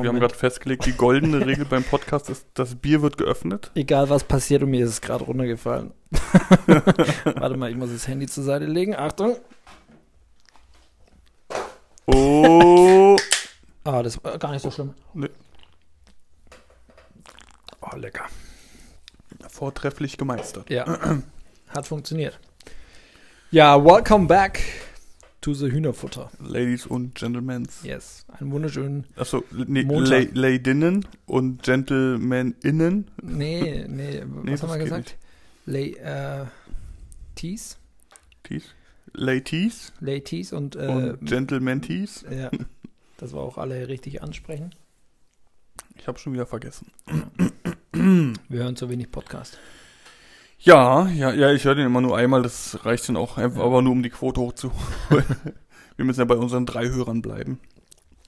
Äh, wir haben gerade festgelegt, die goldene Regel beim Podcast ist, das Bier wird geöffnet. Egal was passiert und mir ist es gerade runtergefallen. Warte mal, ich muss das Handy zur Seite legen. Achtung. Oh. Ah, das war gar nicht so schlimm. Nee. Oh, lecker. Vortrefflich gemeistert. Ja, hat funktioniert. Ja, welcome back to the Hühnerfutter. Ladies und Gentlemen. Yes, einen wunderschönen. Achso, nee, Montag. La Ladinnen und Gentlemaninnen. Nee, nee, Nee, was haben wir das gesagt? Lay, äh, Tees? Tees. Ladies Ladies und, äh, und Gentlemen Tees. ja, dass wir auch alle richtig ansprechen. Ich habe schon wieder vergessen. Wir hören zu wenig Podcast. Ja, ja, ja, ich höre den immer nur einmal, das reicht dann auch einfach, Ja. aber nur um die Quote hochzuholen. Wir müssen ja bei unseren drei Hörern bleiben.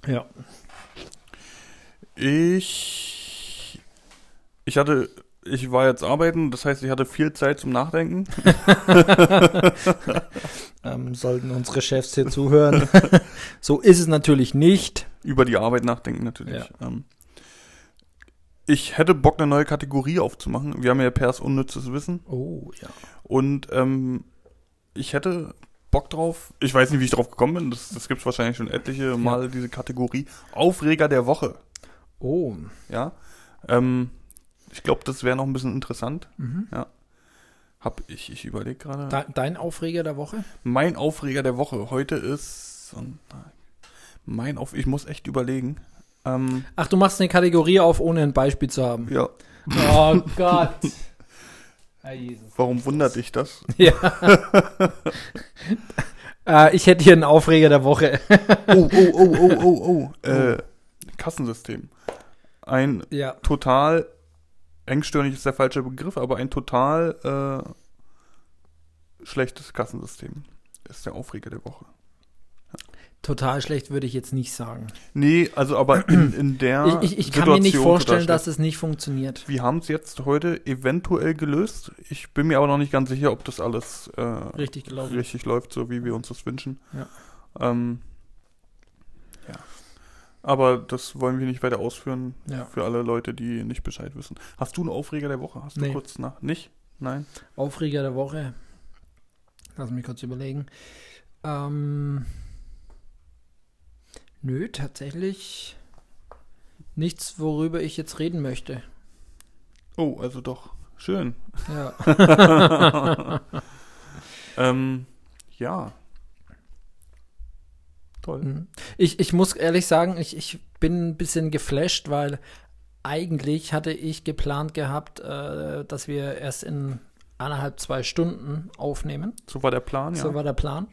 Ja. Ich. Ich hatte. Ich war jetzt arbeiten, das heißt, ich hatte viel Zeit zum Nachdenken. Ähm, sollten unsere Chefs hier zuhören. so ist es natürlich nicht. Über die Arbeit nachdenken natürlich. Ja. Ähm, ich hätte Bock, eine neue Kategorie aufzumachen. Wir haben ja Pers unnützes Wissen. Oh, ja. Und ähm, ich hätte Bock drauf. Ich weiß nicht, wie ich drauf gekommen bin. Das, das gibt es wahrscheinlich schon etliche Mal, diese Kategorie. Aufreger der Woche. Oh. Ja. Ähm, ich glaube, das wäre noch ein bisschen interessant. Mhm. Hab ich, ich überlege gerade. De dein Aufreger der Woche? Mein Aufreger der Woche. Heute ist Sonntag. Mein Auf. Ich muss echt überlegen. Ähm, Ach, du machst eine Kategorie auf, ohne ein Beispiel zu haben. ja. Oh Gott. Herr Jesus. Warum wundert dich das? Ja. äh, ich hätte hier einen Aufreger der Woche. Oh, oh, oh, oh, oh, oh. Äh, Kassensystem. Ein ja. total engstirnig ist der falsche Begriff, aber ein total äh, schlechtes Kassensystem ist der Aufreger der Woche. Total schlecht würde ich jetzt nicht sagen. Nee, also aber in, in der ich ich, ich kann mir nicht vorstellen, dass es nicht funktioniert. Wir haben es jetzt heute eventuell gelöst. Ich bin mir aber noch nicht ganz sicher, ob das alles äh, Richtig gelaufen. richtig läuft, so wie wir uns das wünschen. Ja. Ähm, ja. Aber das wollen wir nicht weiter ausführen Ja. für alle Leute, die nicht Bescheid wissen. Hast du einen Aufreger der Woche? Hast du Nee. kurz nach? Nicht? Nein? Aufreger der Woche. Lass mich kurz überlegen. Ähm, nö, tatsächlich nichts, worüber ich jetzt reden möchte. Oh, also doch. Schön. Ja. Ähm, ja. Toll. Mhm. Ich, ich muss ehrlich sagen, ich, ich bin ein bisschen geflasht, weil eigentlich hatte ich geplant gehabt, äh, dass wir erst in eineinhalb, zwei Stunden aufnehmen. So war der Plan, ja. So war der Plan.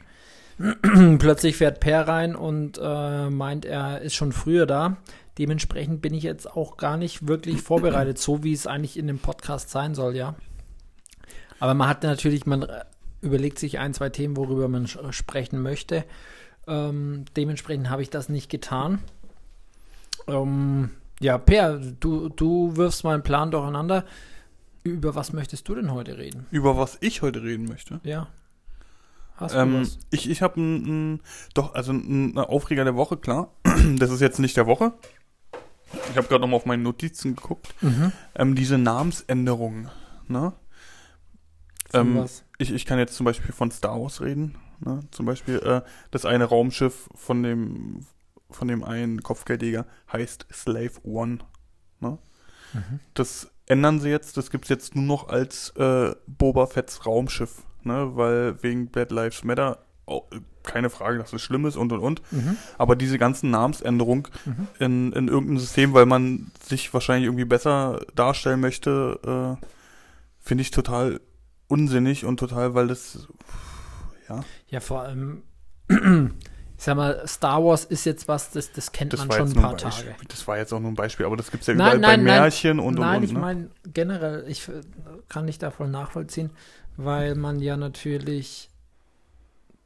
Plötzlich fährt Per rein und äh, meint, er ist schon früher da. Dementsprechend bin ich jetzt auch gar nicht wirklich vorbereitet, so wie es eigentlich in dem Podcast sein soll, ja. Aber man hat natürlich, man äh, überlegt sich ein, zwei Themen, worüber man sprechen möchte. Ähm, dementsprechend habe ich das nicht getan. Ähm, ja, Per, du, du wirfst meinen Plan durcheinander. Über was möchtest du denn heute reden? Über was ich heute reden möchte. Ja. Hast du Ähm, was? ich ich habe ein, ein, doch, also ein, ein Aufreger der Woche, klar. Das ist jetzt nicht der Woche. Ich habe gerade nochmal auf meine Notizen geguckt. Mhm. Ähm, diese Namensänderung, ne? Ähm, was? Ich, ich kann jetzt zum Beispiel von Star Wars reden. Ne? Zum Beispiel äh, das eine Raumschiff von dem von dem einen Kopfgeldjäger heißt Slave One. Ne? Mhm. Das ändern sie jetzt. Das gibt's jetzt nur noch als äh, Boba Fett's Raumschiff, ne? Weil wegen Black Lives Matter oh, keine Frage, dass es schlimm ist und und und. Mhm. Aber diese ganzen Namensänderungen Mhm. in, in irgendein System, weil man sich wahrscheinlich irgendwie besser darstellen möchte, äh, finde ich total unsinnig und total, weil das ja, Ja, vor allem, ich sag mal, Star Wars ist jetzt was, das, das kennt das man schon ein paar Beispiel. Tage. Das war jetzt auch nur ein Beispiel, aber das gibt's ja Nein, überall nein, bei nein. Märchen und Nein, und ich und. Ne? meine generell, ich äh, kann nicht davon nachvollziehen, weil man ja natürlich,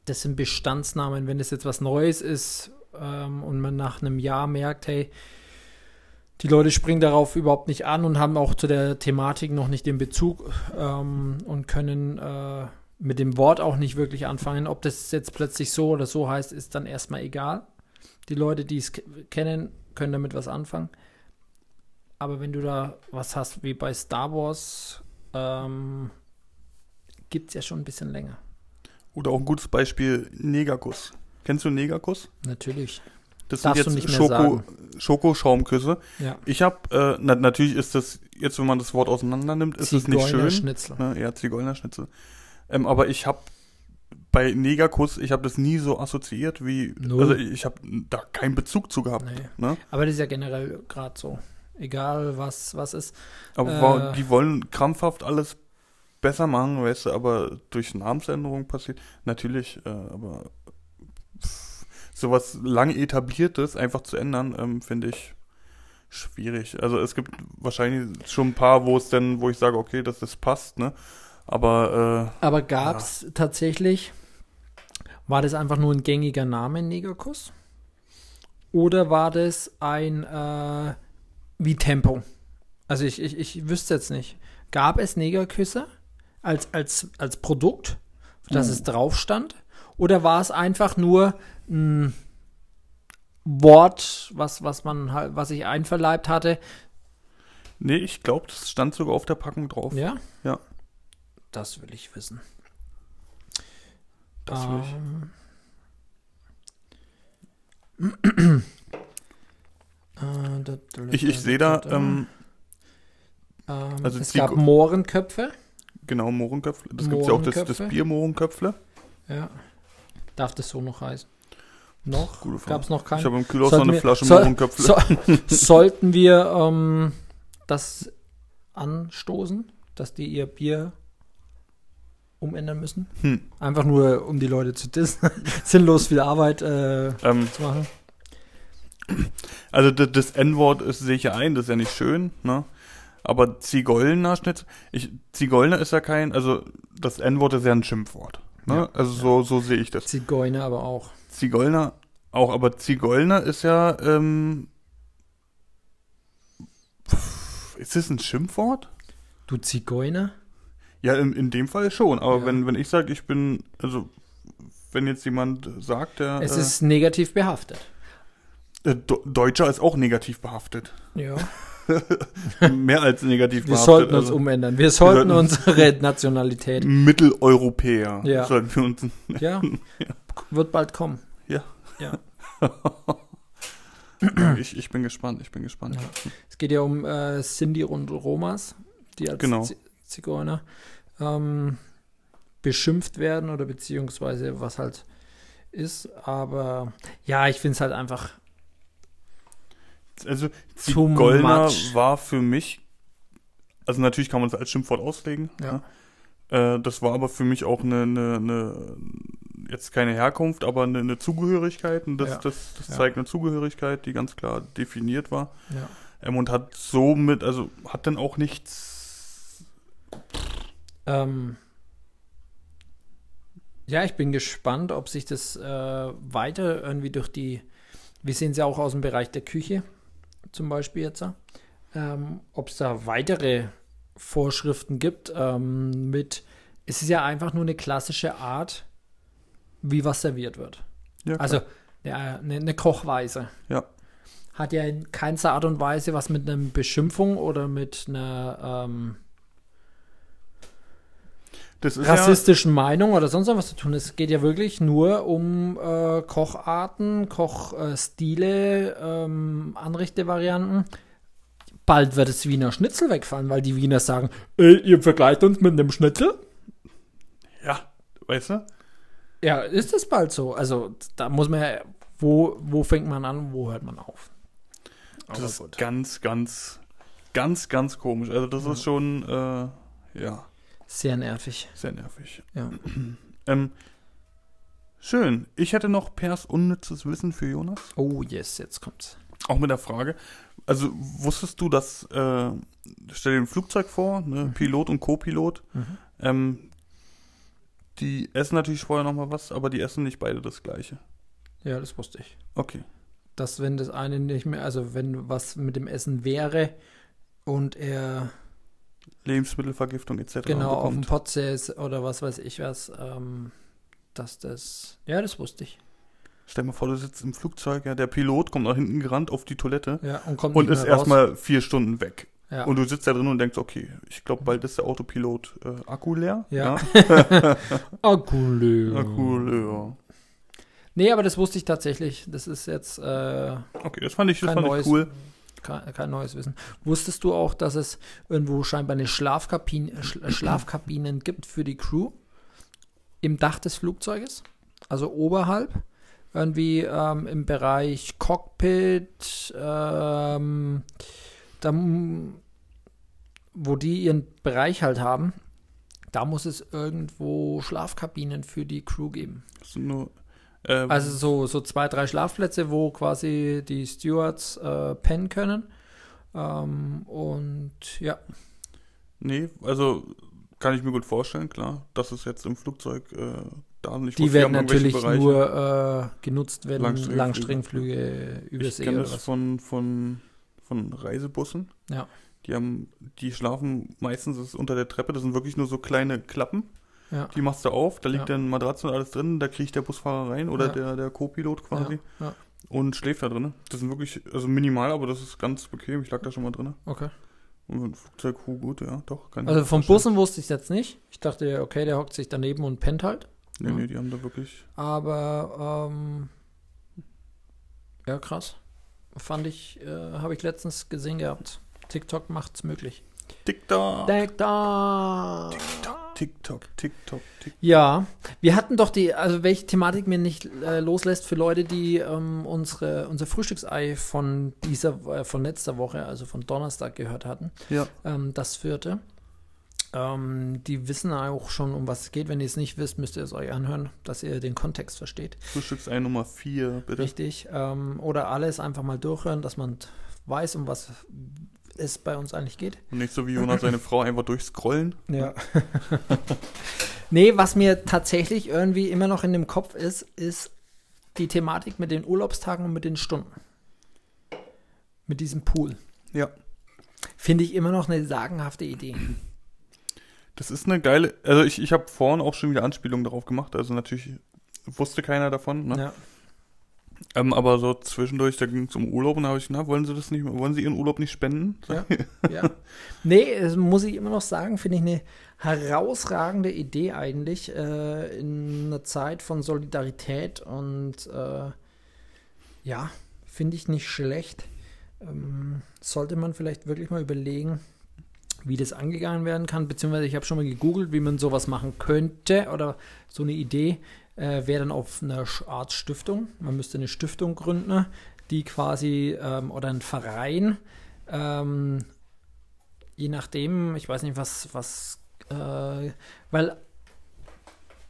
das sind Bestandsnamen, wenn das jetzt was Neues ist ähm, und man nach einem Jahr merkt, hey, die Leute springen darauf überhaupt nicht an und haben auch zu der Thematik noch nicht den Bezug ähm, und können äh, mit dem Wort auch nicht wirklich anfangen. Ob das jetzt plötzlich so oder so heißt, ist dann erstmal egal. Die Leute, die es ke- kennen, können damit was anfangen. Aber wenn du da was hast wie bei Star Wars, ähm, gibt es ja schon ein bisschen länger. Oder auch ein gutes Beispiel, Negerkuss. Kennst du Negerkuss? Natürlich. Das Darfst sind jetzt Schoko. Schokoschaumküsse. Ja. Ich habe, äh, na, natürlich ist das, jetzt wenn man das Wort auseinander nimmt, ist es nicht schön. Schnitzel. Ne? Ja, Zigeunerschnitzel. Ähm, aber ich habe bei Negerkuss, ich habe das nie so assoziiert wie, Null. also ich habe da keinen Bezug zu gehabt. Nee. Ne? Aber das ist ja generell gerade so. Egal was, was ist. Aber Äh. die wollen krampfhaft alles besser machen, weißt du, aber durch Namensänderung passiert. Natürlich, äh, aber pff, sowas lang etabliertes einfach zu ändern, ähm, finde ich schwierig. Also es gibt wahrscheinlich schon ein paar, wo es dann, wo ich sage, okay, dass das passt, ne? Aber Aber gab es tatsächlich, war das einfach nur ein gängiger Name, Negerkuss? Oder war das ein, äh, wie Tempo? Also ich, ich, ich wüsste jetzt nicht. Gab es Negerküsse als, als, als Produkt, dass Oh. es drauf stand? Oder war es einfach nur ein Wort, was, was man halt, was ich einverleibt hatte? nee, ich glaube, das stand sogar auf der Packung drauf. Ja? Ja. Das will ich wissen. Das will ich. Ähm. Äh, Ich, ich sehe da, ähm, ähm, also es gab Mohrenköpfe. Genau, Mohrenköpfle. Das gibt ja auch das, das. Bier Mohrenköpfle. Ja. Darf das so noch heißen? Noch? Gab es noch Ich keinen? habe im Kühlhaus noch eine wir- Flasche soll- Mohrenköpfle. So, sollten wir ähm, das anstoßen, dass die ihr Bier umändern müssen? Hm. Einfach nur, um die Leute zu dissen. Sinnlos viel Arbeit äh, Ähm, zu machen. Also das, das N-Wort ist sehe ich ja ein, das ist ja nicht schön, ne? Aber Zigeuner Schnitzel, ich Zigeuner ist ja kein, also das N-Wort ist ja ein Schimpfwort, ne? Ja, also so so sehe ich das. Zigeuner aber auch. Zigeuner auch, aber Zigeuner ist ja ähm, ist das ein Schimpfwort? Du Zigeuner? Ja, in, in dem Fall schon, aber Ja. wenn wenn ich sage, ich bin also wenn jetzt jemand sagt, der Es äh, ist negativ behaftet. äh, Deutscher ist auch negativ behaftet. Ja. Mehr als negativ Wir sollten uns also- umändern. Wir sollten sollten- unsere Nationalität. Mitteleuropäer. Ja. Sollten wir uns. Ja. Wird bald kommen. Ja. Ja. ich, ich bin gespannt, ich bin gespannt. Ja. Es geht ja um äh, Cindy und Romas, die als Genau. Zigeuner ähm, beschimpft werden oder beziehungsweise was halt ist. Aber ja, ich finde es halt einfach Also Too Zigeuner much. war für mich, also natürlich kann man es als Schimpfwort auslegen. Ja. Ja. Äh, das war aber für mich auch eine, eine, eine jetzt keine Herkunft, aber eine, eine Zugehörigkeit. Und das, Ja. das, das Ja. zeigt eine Zugehörigkeit, die ganz klar definiert war. ja. Ähm, und hat somit, also hat dann auch nichts. Ähm, ja, ich bin gespannt, ob sich das äh, weiter irgendwie durch die, wir sehen es ja auch aus dem Bereich der Küche zum Beispiel jetzt, ähm, ob es da weitere Vorschriften gibt ähm, mit, es ist ja einfach nur eine klassische Art, wie was serviert wird. Ja. Also eine, eine Kochweise. Ja. Hat ja in keinster Art und Weise was mit einer Beschimpfung oder mit einer ähm, das ist rassistischen Meinung oder sonst was zu tun. Es geht ja wirklich nur um äh, Kocharten, Kochstile, ähm, Anrichtevarianten. Bald wird das Wiener Schnitzel wegfallen, weil die Wiener sagen, äh, ihr vergleicht uns mit einem Schnitzel? ja, ja, weißt du? Ja, ist das bald so? Also da muss man ja, wo, wo fängt man an, wo hört man auf? Das Aber ist gut. ganz, ganz, ganz, ganz komisch. Also das Ja. ist schon, äh, ja, Sehr nervig. sehr nervig. Ja. Ähm, schön. Ich hätte noch Pers unnützes Wissen für Jonas. Oh yes, jetzt kommt's. Auch mit der Frage. Also wusstest du, dass, äh, stell dir ein Flugzeug vor, ne, Mhm. Pilot und Co-Pilot, Mhm. ähm, die essen natürlich vorher nochmal was, aber die essen nicht beide das gleiche. Ja, das wusste ich. Okay. Dass wenn das eine nicht mehr, also wenn was mit dem Essen wäre und er Lebensmittelvergiftung etc. genau auf dem bekommt. Potsäß oder was weiß ich was, ähm, dass das, ja, das wusste ich. Stell dir mal vor, du sitzt im Flugzeug, ja, der Pilot kommt nach hinten gerannt auf die Toilette Ja, und kommt und ist erstmal vier Stunden weg. Ja. Und du sitzt da drin und denkst, okay, ich glaube, bald ist der Autopilot äh, Akku leer. Ja. Akku leer. Akku leer. Nee, aber das wusste ich tatsächlich. Das ist jetzt äh, Okay, das fand ich, das fand ich cool. Kein, kein neues Wissen. Wusstest du auch, dass es irgendwo scheinbar eine Schlafkabine, äh, Sch- Schlafkabinen gibt für die Crew im Dach des Flugzeuges? Also oberhalb? Irgendwie ähm, im Bereich Cockpit, ähm, da, wo die ihren Bereich halt haben, da muss es irgendwo Schlafkabinen für die Crew geben. Das sind nur, äh, Also so, so zwei, drei Schlafplätze, wo quasi die Stewards äh, pennen können. Ähm, und ja, nee, also kann ich mir gut vorstellen, klar, dass es jetzt im Flugzeug äh, da nicht die werden natürlich nur äh, genutzt, wenn Langstreckenflüge. Langstreckenflüge Ich übersee kenne das von, von, von Reisebussen. Ja. Die haben, die schlafen meistens ist unter der Treppe, das sind wirklich nur so kleine Klappen. Ja. Die machst du auf, da liegt Ja. dann Matratze und alles drin, da kriegt der Busfahrer rein oder Ja. der, der Co-Pilot quasi und schläft da drin. Das sind wirklich, also minimal, aber das ist ganz bequem. Ich lag da schon mal drin. okay. Und dem Flugzeug, oh, gut, ja, doch. Also vom. Bussen wusste ich es jetzt nicht. Ich dachte, okay, der hockt sich daneben und pennt halt. Nee, nee, die haben da wirklich. Aber ähm, ja, krass. Fand ich, äh, habe ich letztens gesehen gehabt. TikTok macht's möglich. TikTok, TikTok. TikTok, TikTok, TikTok. Ja, wir hatten doch die, also welche Thematik mir nicht äh, loslässt für Leute, die ähm, unsere, unser Frühstücksei von dieser, äh, von letzter Woche, also von Donnerstag gehört hatten, Ja, ähm, das vierte. Ähm, die wissen auch schon, um was es geht. Wenn ihr es nicht wisst, müsst ihr es euch anhören, dass ihr den Kontext versteht. Frühstücksei Nummer 4, bitte. Richtig. Ähm, oder alles einfach mal durchhören, dass man weiß, um was es bei uns eigentlich geht. Und nicht so wie Jonas seine Frau einfach durchscrollen. Ja. nee, was mir tatsächlich irgendwie immer noch in dem Kopf ist, ist die Thematik mit den Urlaubstagen und mit den Stunden. Mit diesem Pool. Ja. Finde ich immer noch eine sagenhafte Idee. Das ist eine geile, also ich, ich habe vorhin auch schon wieder Anspielungen darauf gemacht, also natürlich wusste keiner davon, ne? Ja. Ähm, aber so zwischendurch, da ging es um Urlaub und da habe ich, na, wollen Sie das nicht, wollen Sie Ihren Urlaub nicht spenden? Ja. ja. Nee, das muss ich immer noch sagen, finde ich eine herausragende Idee eigentlich äh, in einer Zeit von Solidarität und äh, ja, finde ich nicht schlecht. Ähm, sollte man vielleicht wirklich mal überlegen, wie das angegangen werden kann, beziehungsweise ich habe schon mal gegoogelt, wie man sowas machen könnte oder so eine Idee äh, wäre dann auf einer Sch- Art Stiftung. Man müsste eine Stiftung gründen, die quasi ähm, oder ein Verein, ähm, je nachdem, ich weiß nicht, was, was, äh, weil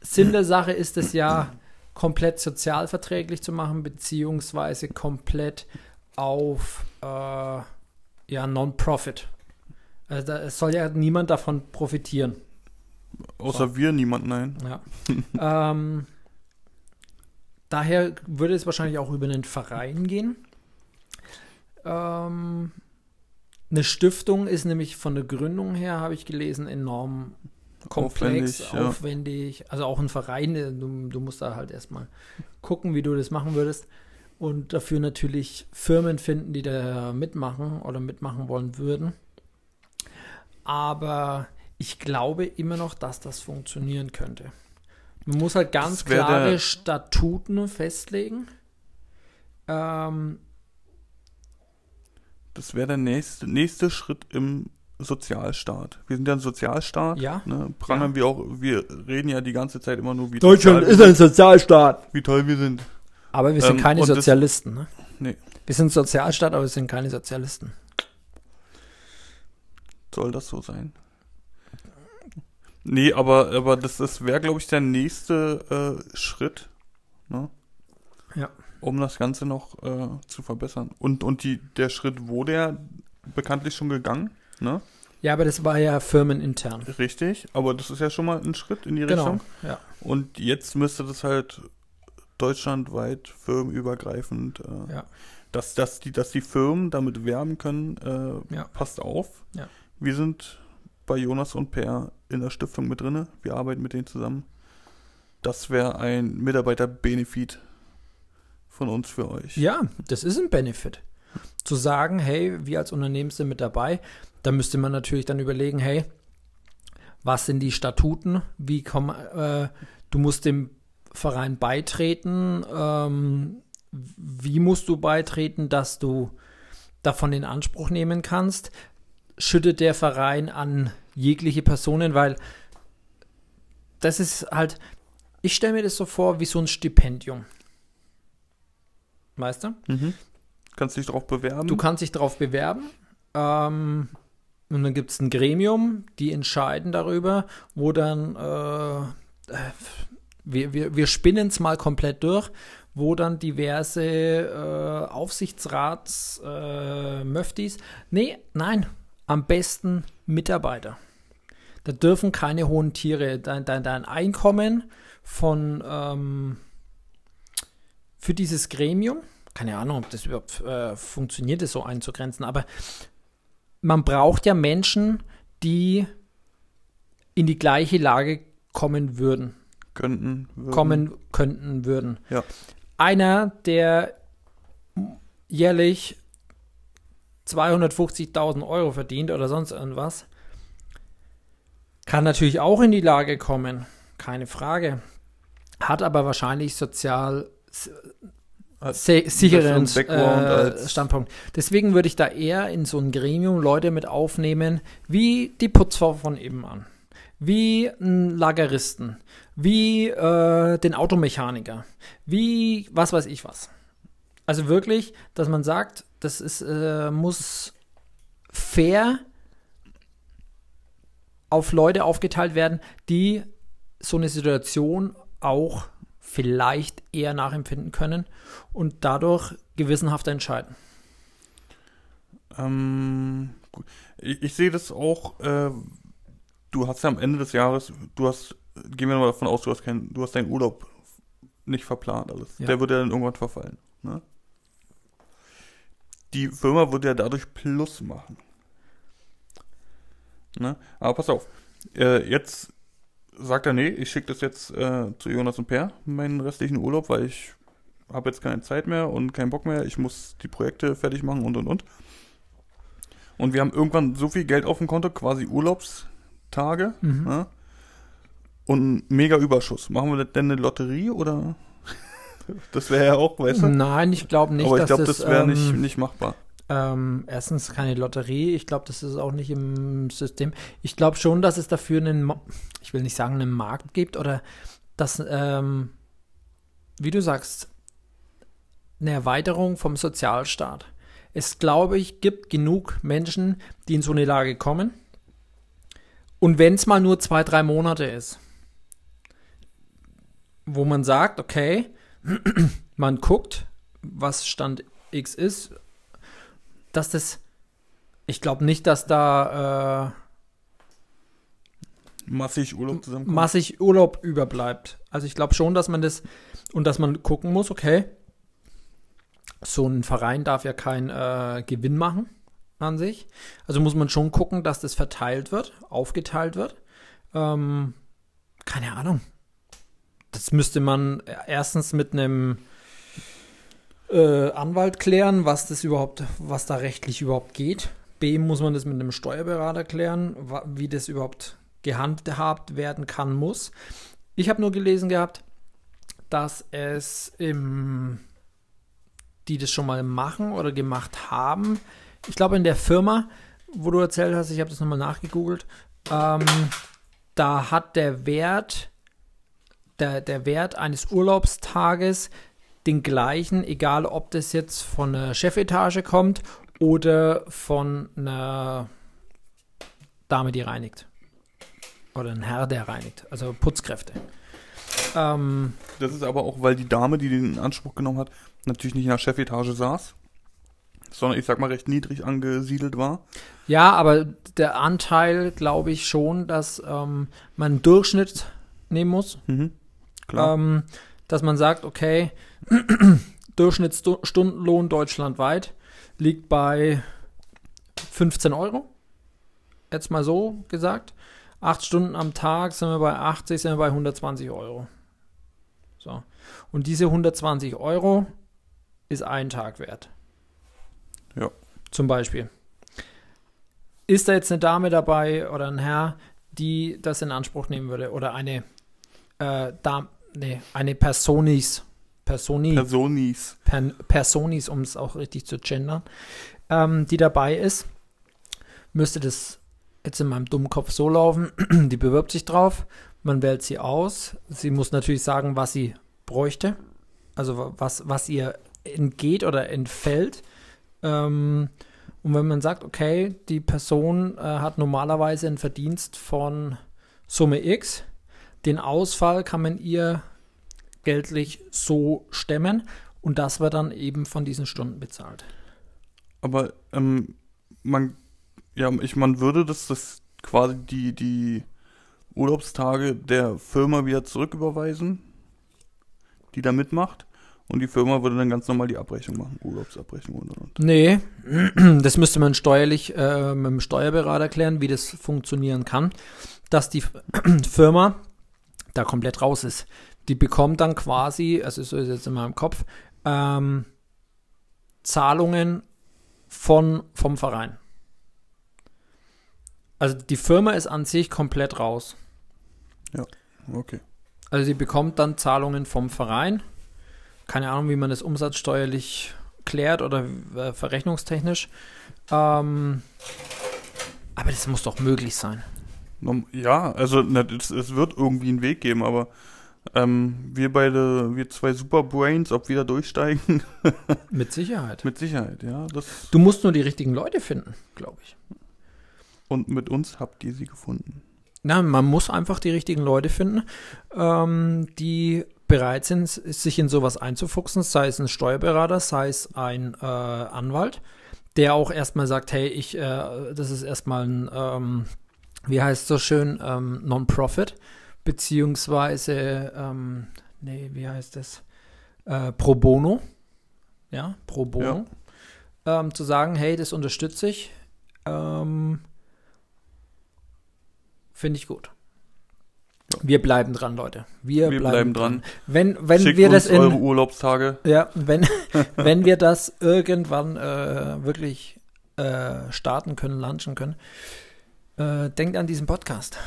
Sinn der Sache ist es ja, komplett sozialverträglich zu machen, beziehungsweise komplett auf äh, ja, Non-Profit. Also da, es soll ja niemand davon profitieren. Außer wir, niemand, nein. Ja. ähm, daher würde es wahrscheinlich auch über einen Verein gehen. Ähm, eine Stiftung ist nämlich von der Gründung her, habe ich gelesen, enorm komplex, Aufwendig, ja. aufwendig. Also auch ein Verein, äh, du, du musst da halt erstmal gucken, wie du das machen würdest. Und dafür natürlich Firmen finden, die da mitmachen oder mitmachen wollen würden. Aber ich glaube immer noch, dass das funktionieren könnte. Man muss halt ganz klare Statuten festlegen. Ähm, Das wäre der nächste, nächste Schritt im Sozialstaat. Wir sind ja ein Sozialstaat. Ja. Ne? Prangern Ja. wir auch, wir reden ja die ganze Zeit immer nur, wie Deutschland ist ein Sozialstaat. wie toll wir sind. Aber wir sind Ähm, keine und das- Sozialisten. Ne? Nee. Wir sind Sozialstaat, aber wir sind keine Sozialisten. Soll das so sein? Nee, aber, aber das, das wäre, glaube ich, der nächste äh, Schritt, ne? Ja. Um das Ganze noch äh, zu verbessern. Und, und die, der Schritt wurde ja bekanntlich schon gegangen, ne? Ja, aber das war ja firmenintern. Richtig, aber das ist ja schon mal ein Schritt in die Genau. Richtung. Ja. Und jetzt müsste das halt deutschlandweit firmenübergreifend, äh, Ja. dass, dass, die, dass die Firmen damit werben können, äh, Ja. passt auf. Ja. Wir sind bei Jonas und Per in der Stiftung mit drinne. Wir arbeiten mit denen zusammen. Das wäre ein Mitarbeiter-Benefit von uns für euch. Ja, das ist ein Benefit. Zu sagen, hey, wir als Unternehmen sind mit dabei, da müsste man natürlich dann überlegen, hey, was sind die Statuten? Wie komm, äh, du musst dem Verein beitreten. Ähm, wie musst du beitreten, dass du davon in Anspruch nehmen kannst? Schüttet der Verein an jegliche Personen, weil das ist halt, ich stelle mir das so vor wie so ein Stipendium. Weißt du? Mhm. Kannst dich darauf bewerben? Du kannst dich darauf bewerben. Ähm, und dann gibt es ein Gremium, die entscheiden darüber, wo dann, äh, wir, wir, wir spinnen es mal komplett durch, wo dann diverse äh, Aufsichtsrats äh, Möftis, nee, nein, am besten Mitarbeiter. Da dürfen keine hohen Tiere, dein, dein, dein Einkommen von ähm, für dieses Gremium, keine Ahnung, ob das überhaupt äh, funktioniert, das so einzugrenzen, aber man braucht ja Menschen, die in die gleiche Lage kommen würden. Könnten. Würden. Kommen könnten würden. Ja. Einer, der jährlich 250.000 Euro verdient oder sonst irgendwas, kann natürlich auch in die Lage kommen. Keine Frage. Hat aber wahrscheinlich sozial sicheren äh, Standpunkt. Deswegen würde ich da eher in so ein Gremium Leute mit aufnehmen, wie die Putzfrau von eben an, wie ein Lageristen, wie äh, den Automechaniker, wie was weiß ich was. Also wirklich, dass man sagt, das ist, äh, muss fair auf Leute aufgeteilt werden, die so eine Situation auch vielleicht eher nachempfinden können und dadurch gewissenhafter entscheiden. Ähm, ich, ich, sehe das auch, äh, du hast ja am Ende des Jahres, du hast, gehen wir mal davon aus, du hast, kein, du hast deinen Urlaub nicht verplant alles. Ja. Der wird ja dann irgendwann verfallen. Ne? Die Firma würde ja dadurch Plus machen. Ne? Aber pass auf, äh, jetzt sagt er, nee, ich schicke das jetzt äh, zu Jonas und Per, meinen restlichen Urlaub, weil ich habe jetzt keine Zeit mehr und keinen Bock mehr. Ich muss die Projekte fertig machen und und und. Und wir haben irgendwann so viel Geld auf dem Konto, quasi Urlaubstage. Mhm. Ja, und mega Überschuss. Machen wir denn eine Lotterie oder? das wäre ja auch, weißt du? Nein, ich glaube nicht. Aber ich glaube, das wäre ähm, nicht, nicht machbar. Ähm, erstens keine Lotterie. Ich glaube, das ist auch nicht im System. Ich glaube schon, dass es dafür einen, ich will nicht sagen, einen Markt gibt oder dass, ähm, wie du sagst, eine Erweiterung vom Sozialstaat. Es, glaube ich, gibt genug Menschen, die in so eine Lage kommen. Und wenn es mal nur zwei, drei Monate ist, wo man sagt, okay, man guckt, was Stand X ist, dass das, ich glaube nicht, dass da äh, massig Urlaub zusammenkommt. Massig Urlaub überbleibt. Also ich glaube schon, dass man das und dass man gucken muss, okay, so ein Verein darf ja keinen äh, Gewinn machen an sich. Also muss man schon gucken, dass das verteilt wird, aufgeteilt wird. Ähm, keine Ahnung. Das müsste man erstens mit einem äh, Anwalt klären, was das überhaupt, was da rechtlich überhaupt geht. B muss man das mit einem Steuerberater klären, wie das überhaupt gehandhabt werden kann, muss. Ich habe nur gelesen gehabt, dass es im, die das schon mal machen oder gemacht haben, ich glaube in der Firma, wo du erzählt hast, ich habe das nochmal nachgegoogelt, ähm, da hat der Wert, der, der Wert eines Urlaubstages den gleichen, egal ob das jetzt von einer Chefetage kommt oder von einer Dame, die reinigt. Oder ein Herr, der reinigt. Also Putzkräfte. Ähm, das ist aber auch, weil die Dame, die den in Anspruch genommen hat, natürlich nicht in der Chefetage saß, sondern ich sag mal recht niedrig angesiedelt war. Ja, aber der Anteil, glaube ich schon, dass ähm, man einen Durchschnitt nehmen muss. Mhm, klar. Ähm, dass man sagt, okay, Durchschnittsstundenlohn deutschlandweit liegt bei 15 Euro. Jetzt mal so gesagt. Acht Stunden am Tag sind wir bei 80, sind wir bei 120 Euro. So. Und diese 120 Euro ist ein Tag wert. Ja. Zum Beispiel. Ist da jetzt eine Dame dabei oder ein Herr, die das in Anspruch nehmen würde? Oder eine äh, Dame, nee, eine Personis, Personi, Personis. per, Personis, um es auch richtig zu gendern, ähm, die dabei ist, müsste das jetzt in meinem dummen Kopf so laufen, die bewirbt sich drauf, man wählt sie aus, sie muss natürlich sagen, was sie bräuchte, also was, was ihr entgeht oder entfällt. Ähm, und wenn man sagt, okay, die Person äh, hat normalerweise einen Verdienst von Summe X, den Ausfall kann man ihr geldlich so stemmen und das wird dann eben von diesen Stunden bezahlt. Aber ähm, man, ja, ich, man würde das, das quasi die, die Urlaubstage der Firma wieder zurücküberweisen, die da mitmacht. Und die Firma würde dann ganz normal die Abrechnung machen, Urlaubsabrechnung und und und. Nee, das müsste man steuerlich äh, mit dem Steuerberater klären, wie das funktionieren kann, dass die Firma da komplett raus ist. Die bekommt dann quasi, also so ist jetzt in meinem Kopf, ähm, Zahlungen von, vom Verein. Also die Firma ist an sich komplett raus. Okay. Also sie bekommt dann Zahlungen vom Verein. Keine Ahnung, wie man das umsatzsteuerlich klärt oder äh, verrechnungstechnisch. Ähm, aber das muss doch möglich sein. Ja, also na, es, es wird irgendwie einen Weg geben, aber ähm, wir beide, wir zwei Superbrains, ob wir da durchsteigen, Mit Sicherheit. mit Sicherheit, ja. Du musst nur die richtigen Leute finden, glaube ich. und mit uns habt ihr sie gefunden. Na, man muss einfach die richtigen Leute finden, ähm, die bereit sind, sich in sowas einzufuchsen, sei es ein Steuerberater, sei es ein äh, Anwalt, der auch erstmal sagt, hey, ich, äh, das ist erstmal ein, ähm, wie heißt so schön, ähm, Non-Profit, beziehungsweise, ähm, nee, wie heißt das, äh, Pro Bono, ja, Pro Bono, ähm, zu sagen, hey, das unterstütze ich, ähm, finde ich gut. Wir bleiben dran, Leute. Wir, Wir bleiben, bleiben dran. dran. Wenn, wenn Schickt wir das in, eure Urlaubstage. ja, wenn, wenn wir das irgendwann äh, wirklich äh, starten können, launchen können, äh, denkt an diesen Podcast.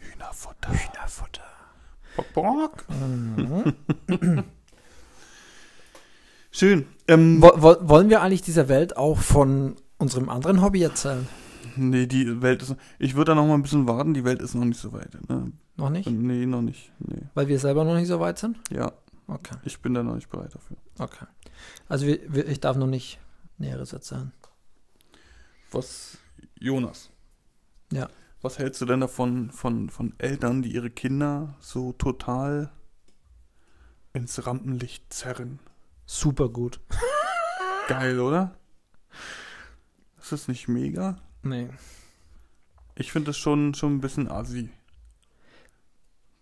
Hühnerfutter. Hühnerfutter. Bock, bock. Mhm. Schön. Ähm, Wo, wo, wollen wir eigentlich dieser Welt auch von unserem anderen Hobby erzählen? nee, die Welt ist. Ich würde da noch mal ein bisschen warten. Die Welt ist noch nicht so weit. Ne? Noch nicht? Nee, noch nicht. Nee. Weil wir selber noch nicht so weit sind? Ja, Okay, ich bin da noch nicht bereit dafür. okay. Also wir, wir, ich darf noch nicht Näheres erzählen. Was, Jonas? Ja. Was hältst du denn davon von, von Eltern, die ihre Kinder so total ins Rampenlicht zerren? Super gut. Geil, oder? Ist das nicht mega? Nee. Ich finde das schon, schon ein bisschen assi.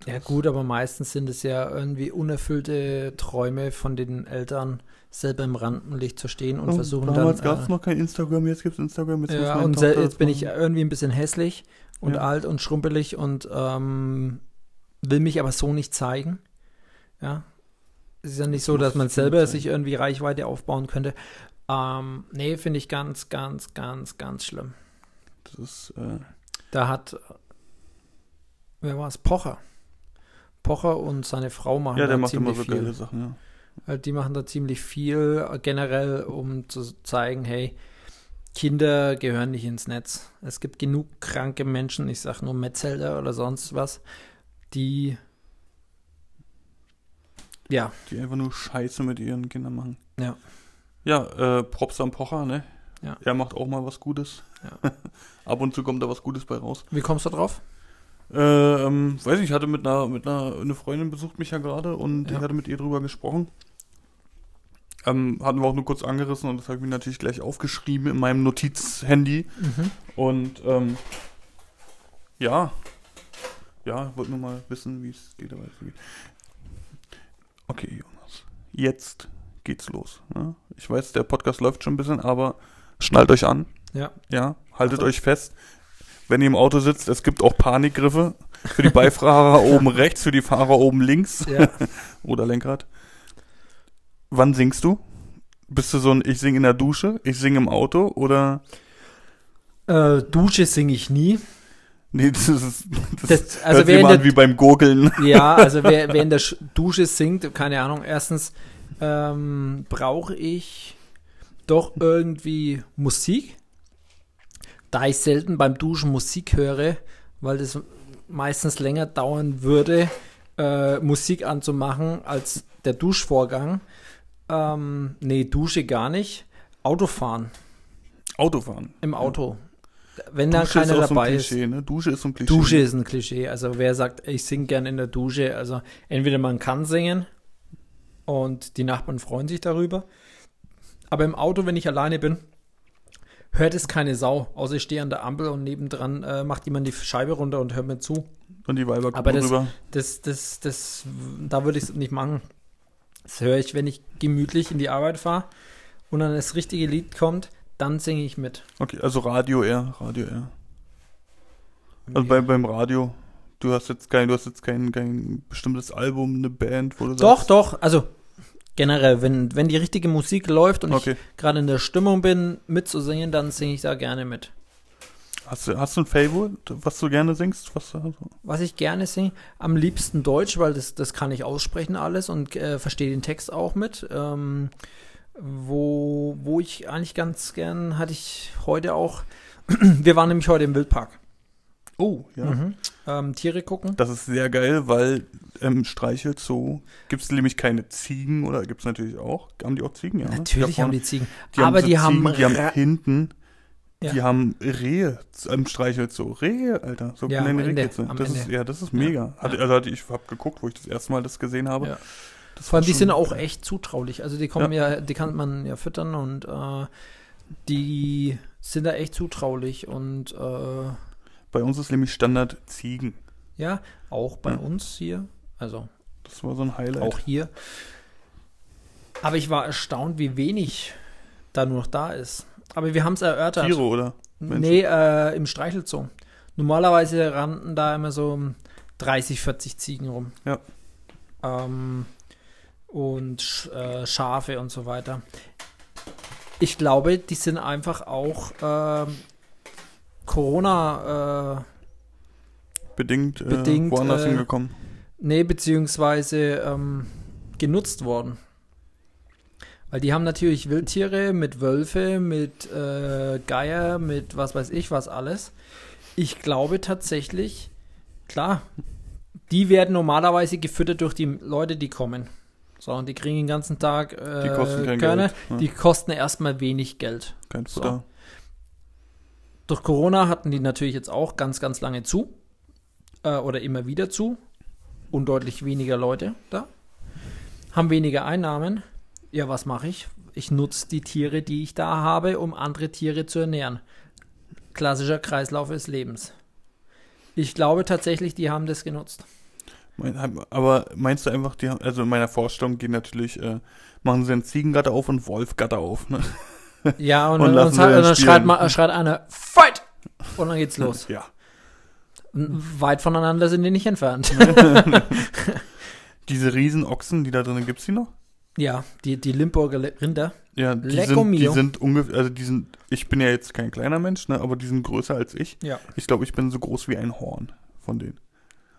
Ja gut, aber meistens sind es ja irgendwie unerfüllte Träume von den Eltern, selber im Rampenlicht zu stehen und Oh, versuchen damals dann... gab es äh, noch kein Instagram, jetzt gibt es Instagram. Jetzt ja, und Tochter jetzt bin ich irgendwie ein bisschen hässlich und Ja. alt und schrumpelig und ähm, will mich aber so nicht zeigen. Ja. Es ist ja nicht Das so, dass man selber zeigen. sich irgendwie Reichweite aufbauen könnte. Ähm, nee, finde ich ganz, ganz, ganz, ganz schlimm. Das ist, äh, Da hat, äh, wer war es? Pocher. Pocher und seine Frau machen ja, der da macht immer ziemlich so viel. geile Sachen, ja. Halt, die machen da ziemlich viel äh, generell, um zu zeigen, hey, Kinder gehören nicht ins Netz. Es gibt genug kranke Menschen, ich sag nur Metzelder oder sonst was, die ja, Die einfach nur Scheiße mit ihren Kindern machen. Ja. Ja, äh, Props am Pocher, ne? Ja. Er macht auch mal was Gutes. Ja. Ab und zu kommt da was Gutes bei raus. wie kommst du drauf? Äh, ähm, weiß ich, ich hatte mit einer, mit einer, eine Freundin besucht mich ja gerade und Ja. ich hatte mit ihr drüber gesprochen. Ähm, hatten wir auch nur kurz angerissen und das habe ich mir natürlich gleich aufgeschrieben in meinem Notizhandy. Mhm. Und ähm, ja, ja, wollte nur mal wissen, wie es dir dabei geht. Okay, Jonas, jetzt geht's los. Ne? Ich weiß, der Podcast läuft schon ein bisschen, aber schnallt euch an, Ja, ja, haltet Achtung. euch fest. Wenn ihr im Auto sitzt, es gibt auch Panikgriffe für die Beifahrer oben rechts, für die Fahrer oben links ja. oder Lenkrad. Wann singst du? Bist du so ein, ich singe in der Dusche, ich singe im Auto oder? Äh, Dusche singe ich nie. Nee, das ist, das, Das- also wer der- wie beim Gurgeln. Ja, also wer, wer in der Sch- Dusche singt, keine Ahnung, erstens ähm, brauche ich doch irgendwie Musik. Da ich selten beim Duschen Musik höre, weil das meistens länger dauern würde, äh, Musik anzumachen als der Duschvorgang. Ähm, nee, Dusche gar nicht. Autofahren Autofahren. im Auto. Wenn da keiner ist auch dabei so ein ist. Klischee, ne? Dusche ist so ein Klischee. Dusche ist ein Klischee. Also wer sagt, ich singe gern in der Dusche, also entweder man kann singen und die Nachbarn freuen sich darüber. Aber im Auto, wenn ich alleine bin, hört es keine Sau. Außer ich stehe an der Ampel und nebendran äh, macht jemand die Scheibe runter und hört mir zu. Und die Weiber Aber gucken das- rüber. Das, das, das, da würde ich es nicht machen. Das höre ich, wenn ich gemütlich in die Arbeit fahre und dann das richtige Lied kommt, dann singe ich mit. Okay, also Radio eher, Radio eher. Also bei, beim Radio, du hast jetzt kein, du hast jetzt kein, kein bestimmtes Album, eine Band, wo du Doch, sagst, doch, also generell, wenn, wenn die richtige Musik läuft und Okay. ich gerade in der Stimmung bin, mitzusingen, dann singe ich da gerne mit. Hast du, hast du ein Favorite, was du gerne singst? Was, also, Was ich gerne singe, am liebsten Deutsch, weil das, das kann ich aussprechen alles und äh, verstehe den Text auch mit. Ähm, wo, wo ich eigentlich ganz gern, hatte ich heute auch, wir waren nämlich heute im Wildpark. Oh, ja. Mhm. Ähm, Tiere gucken. Das ist sehr geil, weil im Streichelzoo gibt es nämlich keine Ziegen oder gibt es natürlich auch. Haben die auch Ziegen? Ja, ne? Natürlich Da haben die Ziegen. Die haben aber so die haben, Ziegen, die haben hinten, Ja. die haben Rehe im Streichelzoo. Rehe, Alter. So Ja, kleine Rehkitze. Das ist, ja, das ist mega. Ja. also hatte ich habe geguckt, wo ich das erste Mal das gesehen habe. Ja. Das Vor allem, die sind auch echt zutraulich. Also die kommen ja, die kann man ja füttern und äh, die sind da echt zutraulich und äh, Bei uns ist nämlich Standard Ziegen. ja, auch bei Ja. uns hier, also Das war so ein Highlight. auch hier. Aber ich war erstaunt, wie wenig da nur noch da ist. Aber wir haben es erörtert. Tiere, oder? Menschen? Nee, äh, im Streichelzoo. Normalerweise rannten da immer so 30, 40 Ziegen rum. Ja. Ähm, und äh, Schafe und so weiter. Ich glaube, die sind einfach auch ähm, Corona, äh, Bedingt, äh, Bedingt, woanders äh, hingekommen. nee, beziehungsweise ähm, genutzt worden. Weil die haben natürlich Wildtiere mit Wölfe, mit äh, Geier, mit was weiß ich was alles. Ich glaube tatsächlich, klar, die werden normalerweise gefüttert durch die Leute, die kommen. So, und die kriegen den ganzen Tag äh, Die kosten kein Körner. Geld. ne? Die kosten erstmal wenig Geld. Kein so. Durch Corona hatten die natürlich jetzt auch ganz, ganz lange zu. Äh, oder immer wieder zu. Und deutlich weniger Leute da. Haben weniger Einnahmen. Ja, was mache ich? Ich nutze die Tiere, die ich da habe, um andere Tiere zu ernähren. Klassischer Kreislauf des Lebens. Ich glaube tatsächlich, die haben das genutzt. Aber meinst du einfach, die haben, also in meiner Vorstellung gehen natürlich, äh, machen sie einen Ziegengatter auf und Wolfgatter auf, ne? Ja, und, Und und, und, dann schreit, ma- schreit einer, Fight! Und dann geht's los. Ja. Weit voneinander sind die nicht entfernt. Diese Riesenochsen, die da drin, gibt's die noch? Ja, die, die Limburger Rinder. Ja, die Lecco sind, die sind ungefähr, also die sind, ich bin ja jetzt kein kleiner Mensch, ne, aber die sind größer als ich. Ja. Ich glaube, ich bin so groß wie ein Horn von denen.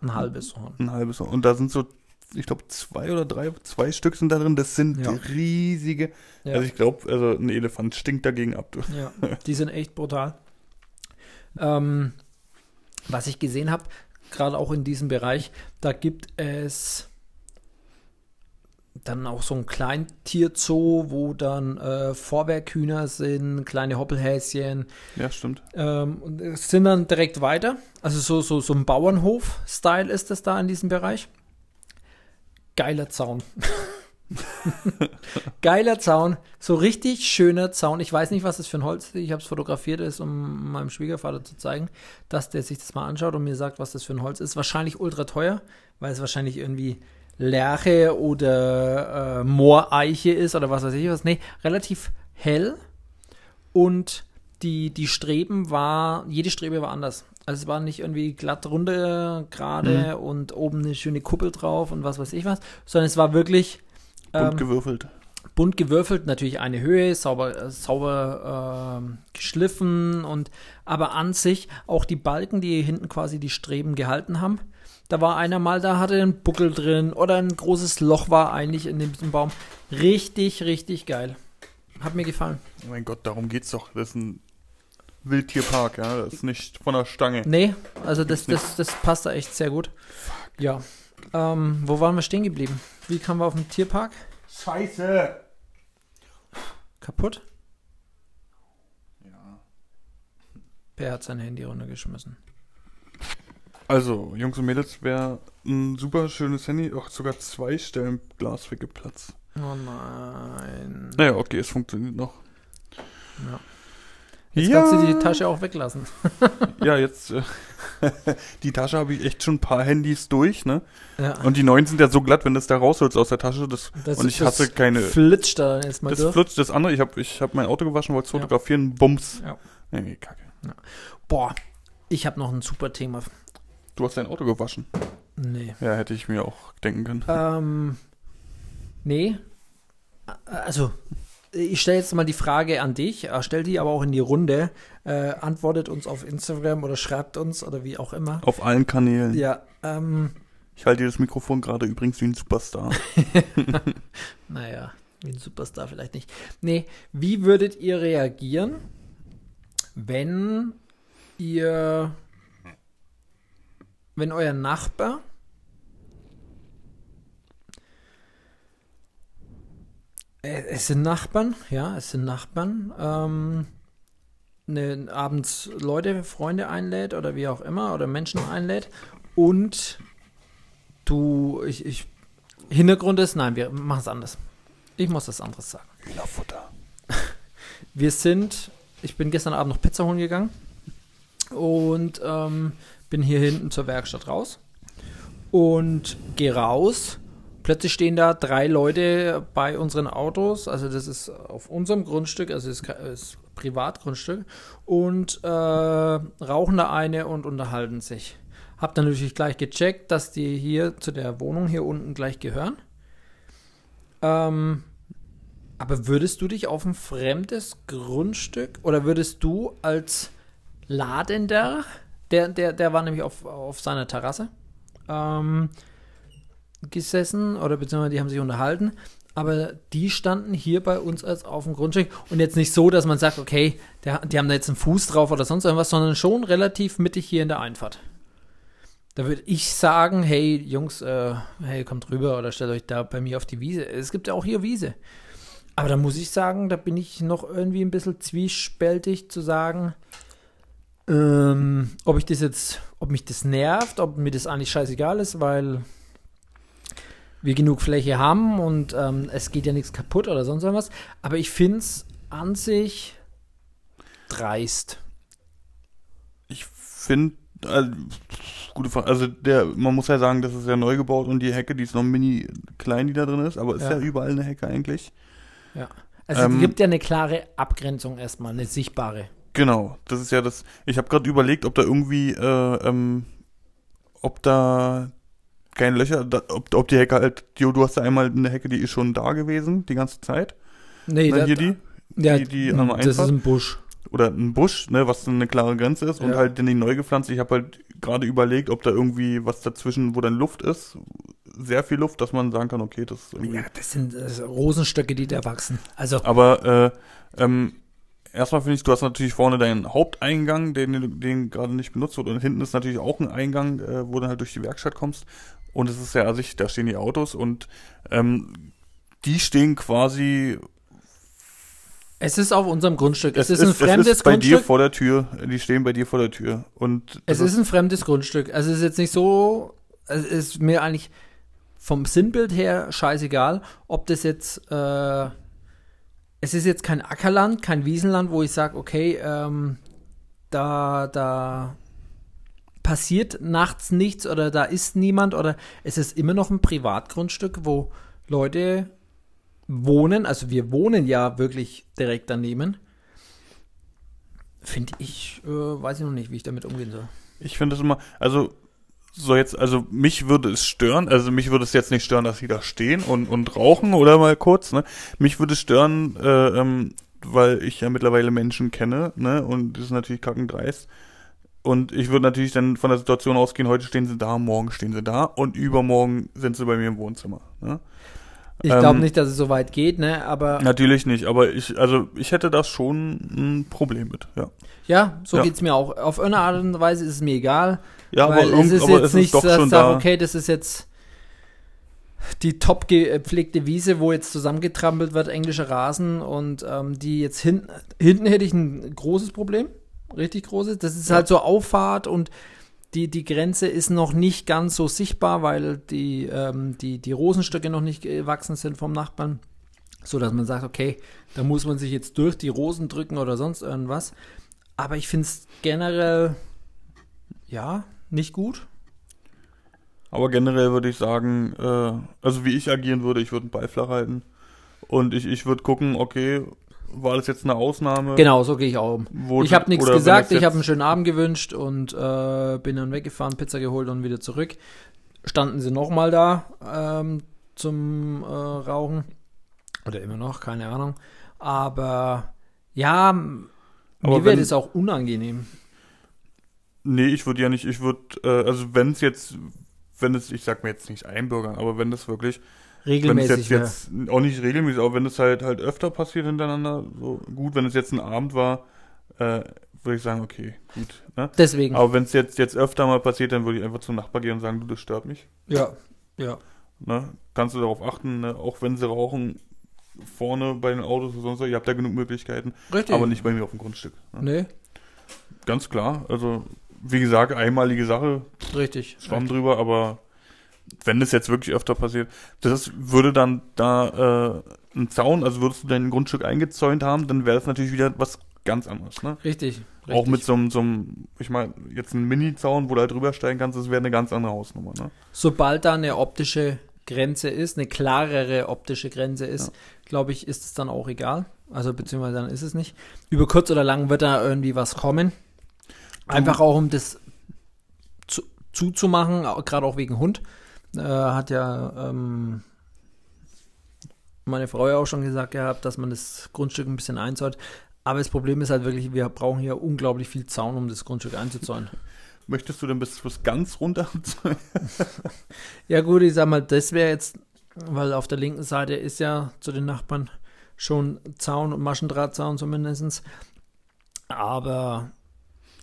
Ein halbes Horn. Ein halbes Horn. Und da sind so, ich glaube, zwei oder drei, zwei Stück sind da drin. Das sind Ja. riesige. Ja. Also ich glaube, also ein Elefant stinkt dagegen ab. Ja, die sind echt brutal. Ähm, was ich gesehen habe, gerade auch in diesem Bereich, da gibt es dann auch so ein Kleintierzoo, wo dann äh, Vorwerkhühner sind, kleine Hoppelhäschen. Ja, stimmt. Ähm, und sind dann direkt weiter. Also so, so, so ein Bauernhof-Style ist es da in diesem Bereich. Geiler Zaun. Geiler Zaun. So richtig schöner Zaun. Ich weiß nicht, was das für ein Holz ist. Ich habe es fotografiert, ist, um meinem Schwiegervater zu zeigen, dass der sich das mal anschaut und mir sagt, was das für ein Holz ist. Wahrscheinlich ultra teuer, weil es wahrscheinlich irgendwie Lärche oder äh, Mooreiche ist oder was weiß ich was. Nee, relativ hell und die, die Streben war, jede Strebe war anders. Also es war nicht irgendwie glatt runter, gerade und oben eine schöne Kuppel drauf und was weiß ich was, sondern es war wirklich Bunt ähm, gewürfelt. bunt gewürfelt, natürlich eine Höhe, sauber, äh, sauber äh, geschliffen und aber an sich auch die Balken, die hinten quasi die Streben gehalten haben. Da war einer mal, da hatte einen Buckel drin oder ein großes Loch war eigentlich in diesem Baum. Richtig, richtig geil. Hat mir gefallen. Oh mein Gott, darum geht's doch. Das ist ein Wildtierpark, ja. Das ist nicht von der Stange. Nee, also das, das, das passt da echt sehr gut. Ja. Ähm, wo waren wir stehen geblieben? Wie kamen wir auf den Tierpark? Scheiße! Kaputt? Ja. Per hat sein Handy runtergeschmissen. Also, Jungs und Mädels, wäre ein super schönes Handy, auch sogar zwei Stellen Glas weggeplatzt. Oh nein. Naja, okay, es funktioniert noch. Ja. Jetzt kannst du die Tasche auch weglassen. ja, jetzt. Äh, die Tasche habe ich echt schon ein paar Handys durch, ne? Ja. Und die neuen sind ja so glatt, wenn du es da rausholst aus der Tasche. Das, Das- und ich das hasse keine. Flitscht da erstmal Das durch. flutscht das andere. Ich habe ich hab mein Auto gewaschen, wollte es Ja. fotografieren. Bums. Ja. Nee, nee, kacke. Boah, ich habe noch ein super Thema. Du hast dein Auto gewaschen. Nee. Ja, hätte ich mir auch denken können. Ähm, nee. Also, ich stelle jetzt mal die Frage an dich, äh, stell die aber auch in die Runde. Äh, antwortet uns auf Instagram oder schreibt uns oder wie auch immer. Auf allen Kanälen. Ja, ähm, Ich halte dir das Mikrofon gerade übrigens wie ein Superstar. naja, wie ein Superstar vielleicht nicht. Nee, wie würdet ihr reagieren, wenn ihr, wenn euer Nachbar Es sind Nachbarn, ja, es sind Nachbarn. Ähm, ne, abends Leute, Freunde einlädt oder wie auch immer oder Menschen einlädt und du, ich, ich, Hintergrund ist, nein, wir machen es anders. Ich muss das anderes sagen. Hühnerfutter. Wir sind, ich bin gestern Abend noch Pizza holen gegangen und ähm, bin hier hinten zur Werkstatt raus und gehe raus. Plötzlich stehen da drei Leute bei unseren Autos, also das ist auf unserem Grundstück, also es ist, Privatgrundstück und äh, rauchen da eine und unterhalten sich. Hab dann natürlich gleich gecheckt, dass die hier zu der Wohnung hier unten gleich gehören. Ähm, aber würdest du dich auf ein fremdes Grundstück oder würdest du als Ladender, der, der, der war nämlich auf, auf seiner Terrasse, ähm, gesessen oder beziehungsweise die haben sich unterhalten, aber die standen hier bei uns als auf dem Grundstück und jetzt nicht so, dass man sagt, okay, der, die haben da jetzt einen Fuß drauf oder sonst irgendwas, sondern schon relativ mittig hier in der Einfahrt. Da würde ich sagen, hey Jungs, äh, hey, kommt rüber oder stellt euch da bei mir auf die Wiese. Es gibt ja auch hier Wiese. Aber da muss ich sagen, da bin ich noch irgendwie ein bisschen zwiespältig zu sagen, ähm, ob ich das jetzt, ob mich das nervt, ob mir das eigentlich scheißegal ist, weil wir genug Fläche haben und ähm, es geht ja nichts kaputt oder sonst irgendwas. Aber ich finde es an sich dreist. Ich finde, also, gute Frage. Also der, man muss ja sagen, das ist ja neu gebaut und die Hecke, die ist noch mini klein, die da drin ist, aber ist ja, Ja. überall eine Hecke eigentlich. Also es Ähm, gibt ja eine klare Abgrenzung erstmal, eine sichtbare. Genau, das ist ja das. Ich habe gerade überlegt, ob da irgendwie, äh, ähm, ob da keine Löcher, da, ob, ob die Hecke halt, die, du hast ja einmal eine Hecke, die ist schon da gewesen, die ganze Zeit. Nee, Na, da- hier die, ja, die- die das ist Einfahrt? ein Busch. oder ein Busch, ne, was eine klare Grenze ist und Ja. halt den neu gepflanzt. Ich habe halt gerade überlegt, ob da irgendwie was dazwischen, wo dann Luft ist, sehr viel Luft, dass man sagen kann, okay, das ist irgendwie. Ja, das sind äh, Rosenstöcke, die da wachsen. Also, Aber äh, ähm, erstmal finde ich, du hast natürlich vorne deinen Haupteingang, den du den gerade nicht benutzt wird. Und hinten ist natürlich auch ein Eingang, äh, wo du halt durch die Werkstatt kommst. Und es ist ja an sich, da stehen die Autos und ähm, die stehen quasi. es ist auf unserem Grundstück. Es, ist ein es fremdes ist bei dir Grundstück. vor der Tür. Die stehen bei dir vor der Tür. Und Es ist ein fremdes Grundstück. Also es ist jetzt nicht so, es ist mir eigentlich vom Sinnbild her scheißegal, ob das jetzt, äh, es ist jetzt kein Ackerland, kein Wiesenland, wo ich sage, okay, ähm, da, da passiert nachts nichts oder da ist niemand oder es ist immer noch ein Privatgrundstück, wo Leute wohnen, also wir wohnen ja wirklich direkt daneben. Finde ich, äh, weiß ich noch nicht, wie ich damit umgehen soll. Ich finde das immer, also so jetzt, also mich würde es stören, also mich würde es jetzt nicht stören, dass sie da stehen und, und rauchen oder mal kurz, ne? Mich würde es stören, äh, ähm, weil ich ja mittlerweile Menschen kenne, ne? Und das ist natürlich kackendreist. Und ich würde natürlich dann von der Situation ausgehen, heute stehen sie da, morgen stehen sie da und übermorgen sind sie bei mir im Wohnzimmer. Ne? Ich glaube ähm, nicht, dass es so weit geht, ne? Aber. Natürlich nicht, aber ich, also ich hätte das schon ein Problem mit, ja. Ja, so ja. geht's mir auch. Auf irgendeine Art und Weise ist es mir egal. Ja, aber, es ist jetzt nicht, dass ich sage, okay, das ist jetzt die top gepflegte Wiese, wo jetzt zusammengetrampelt wird, englischer Rasen und ähm, die jetzt hin, hinten hätte ich ein großes Problem, richtig großes. Das ist ja. halt so Auffahrt und die, die Grenze ist noch nicht ganz so sichtbar, weil die, ähm, die, die Rosenstöcke noch nicht gewachsen sind vom Nachbarn. So dass man sagt, okay, da muss man sich jetzt durch die Rosen drücken oder sonst irgendwas. Aber ich finde es generell, ja, nicht gut. Aber generell würde ich sagen, äh, also wie ich agieren würde, ich würde einen Ball flach halten. Und ich, ich würde gucken, okay, war das jetzt eine Ausnahme? Genau, so gehe ich auch um. ich habe nichts gesagt, ich habe einen schönen Abend gewünscht und äh, bin dann weggefahren, Pizza geholt und wieder zurück. Standen sie nochmal da ähm, zum äh, Rauchen. Oder immer noch, keine Ahnung. Aber ja, Aber mir wäre das auch unangenehm. Nee, ich würde ja nicht, ich würde, äh, also wenn es jetzt, wenn es, ich sag mir jetzt nicht einbürgern, aber wenn das wirklich regelmäßig wenn es jetzt, jetzt auch nicht regelmäßig, aber wenn es halt halt öfter passiert hintereinander, so gut, wenn es jetzt ein Abend war, äh, würde ich sagen, okay, gut. Ne? Deswegen. Aber wenn es jetzt jetzt öfter mal passiert, dann würde ich einfach zum Nachbar gehen und sagen, du, das stört mich. Ja, ja. Ne? Kannst du darauf achten, ne? auch wenn sie rauchen, vorne bei den Autos oder sonst was, ihr habt da genug Möglichkeiten. Richtig. Aber nicht bei mir auf dem Grundstück. Ne? Nee. Ganz klar, also wie gesagt, einmalige Sache. Richtig. Schwamm richtig. drüber, aber wenn das jetzt wirklich öfter passiert, das würde dann da äh, ein Zaun, also würdest du dein Grundstück eingezäunt haben, dann wäre das natürlich wieder was ganz anderes, ne? Richtig. richtig. Auch mit so einem, so einem ich meine, jetzt ein Mini-Zaun, wo du halt drüber steigen kannst, das wäre eine ganz andere Hausnummer, ne? Sobald da eine optische Grenze ist, eine klarere optische Grenze ist, ja. glaube ich, ist es dann auch egal. Also beziehungsweise dann ist es nicht. Über kurz oder lang wird da irgendwie was kommen. Einfach auch um das zu, zuzumachen, gerade auch wegen Hund. Äh, hat ja ähm, meine Frau ja auch schon gesagt gehabt, dass man das Grundstück ein bisschen einzäunt. Aber das Problem ist halt wirklich, wir brauchen hier unglaublich viel Zaun, um das Grundstück einzuzäunen. Möchtest du denn bis, ganz runter? ja gut, ich sag mal, das wäre jetzt, weil auf der linken Seite ist ja zu den Nachbarn schon Zaun und Maschendrahtzaun zumindest. Aber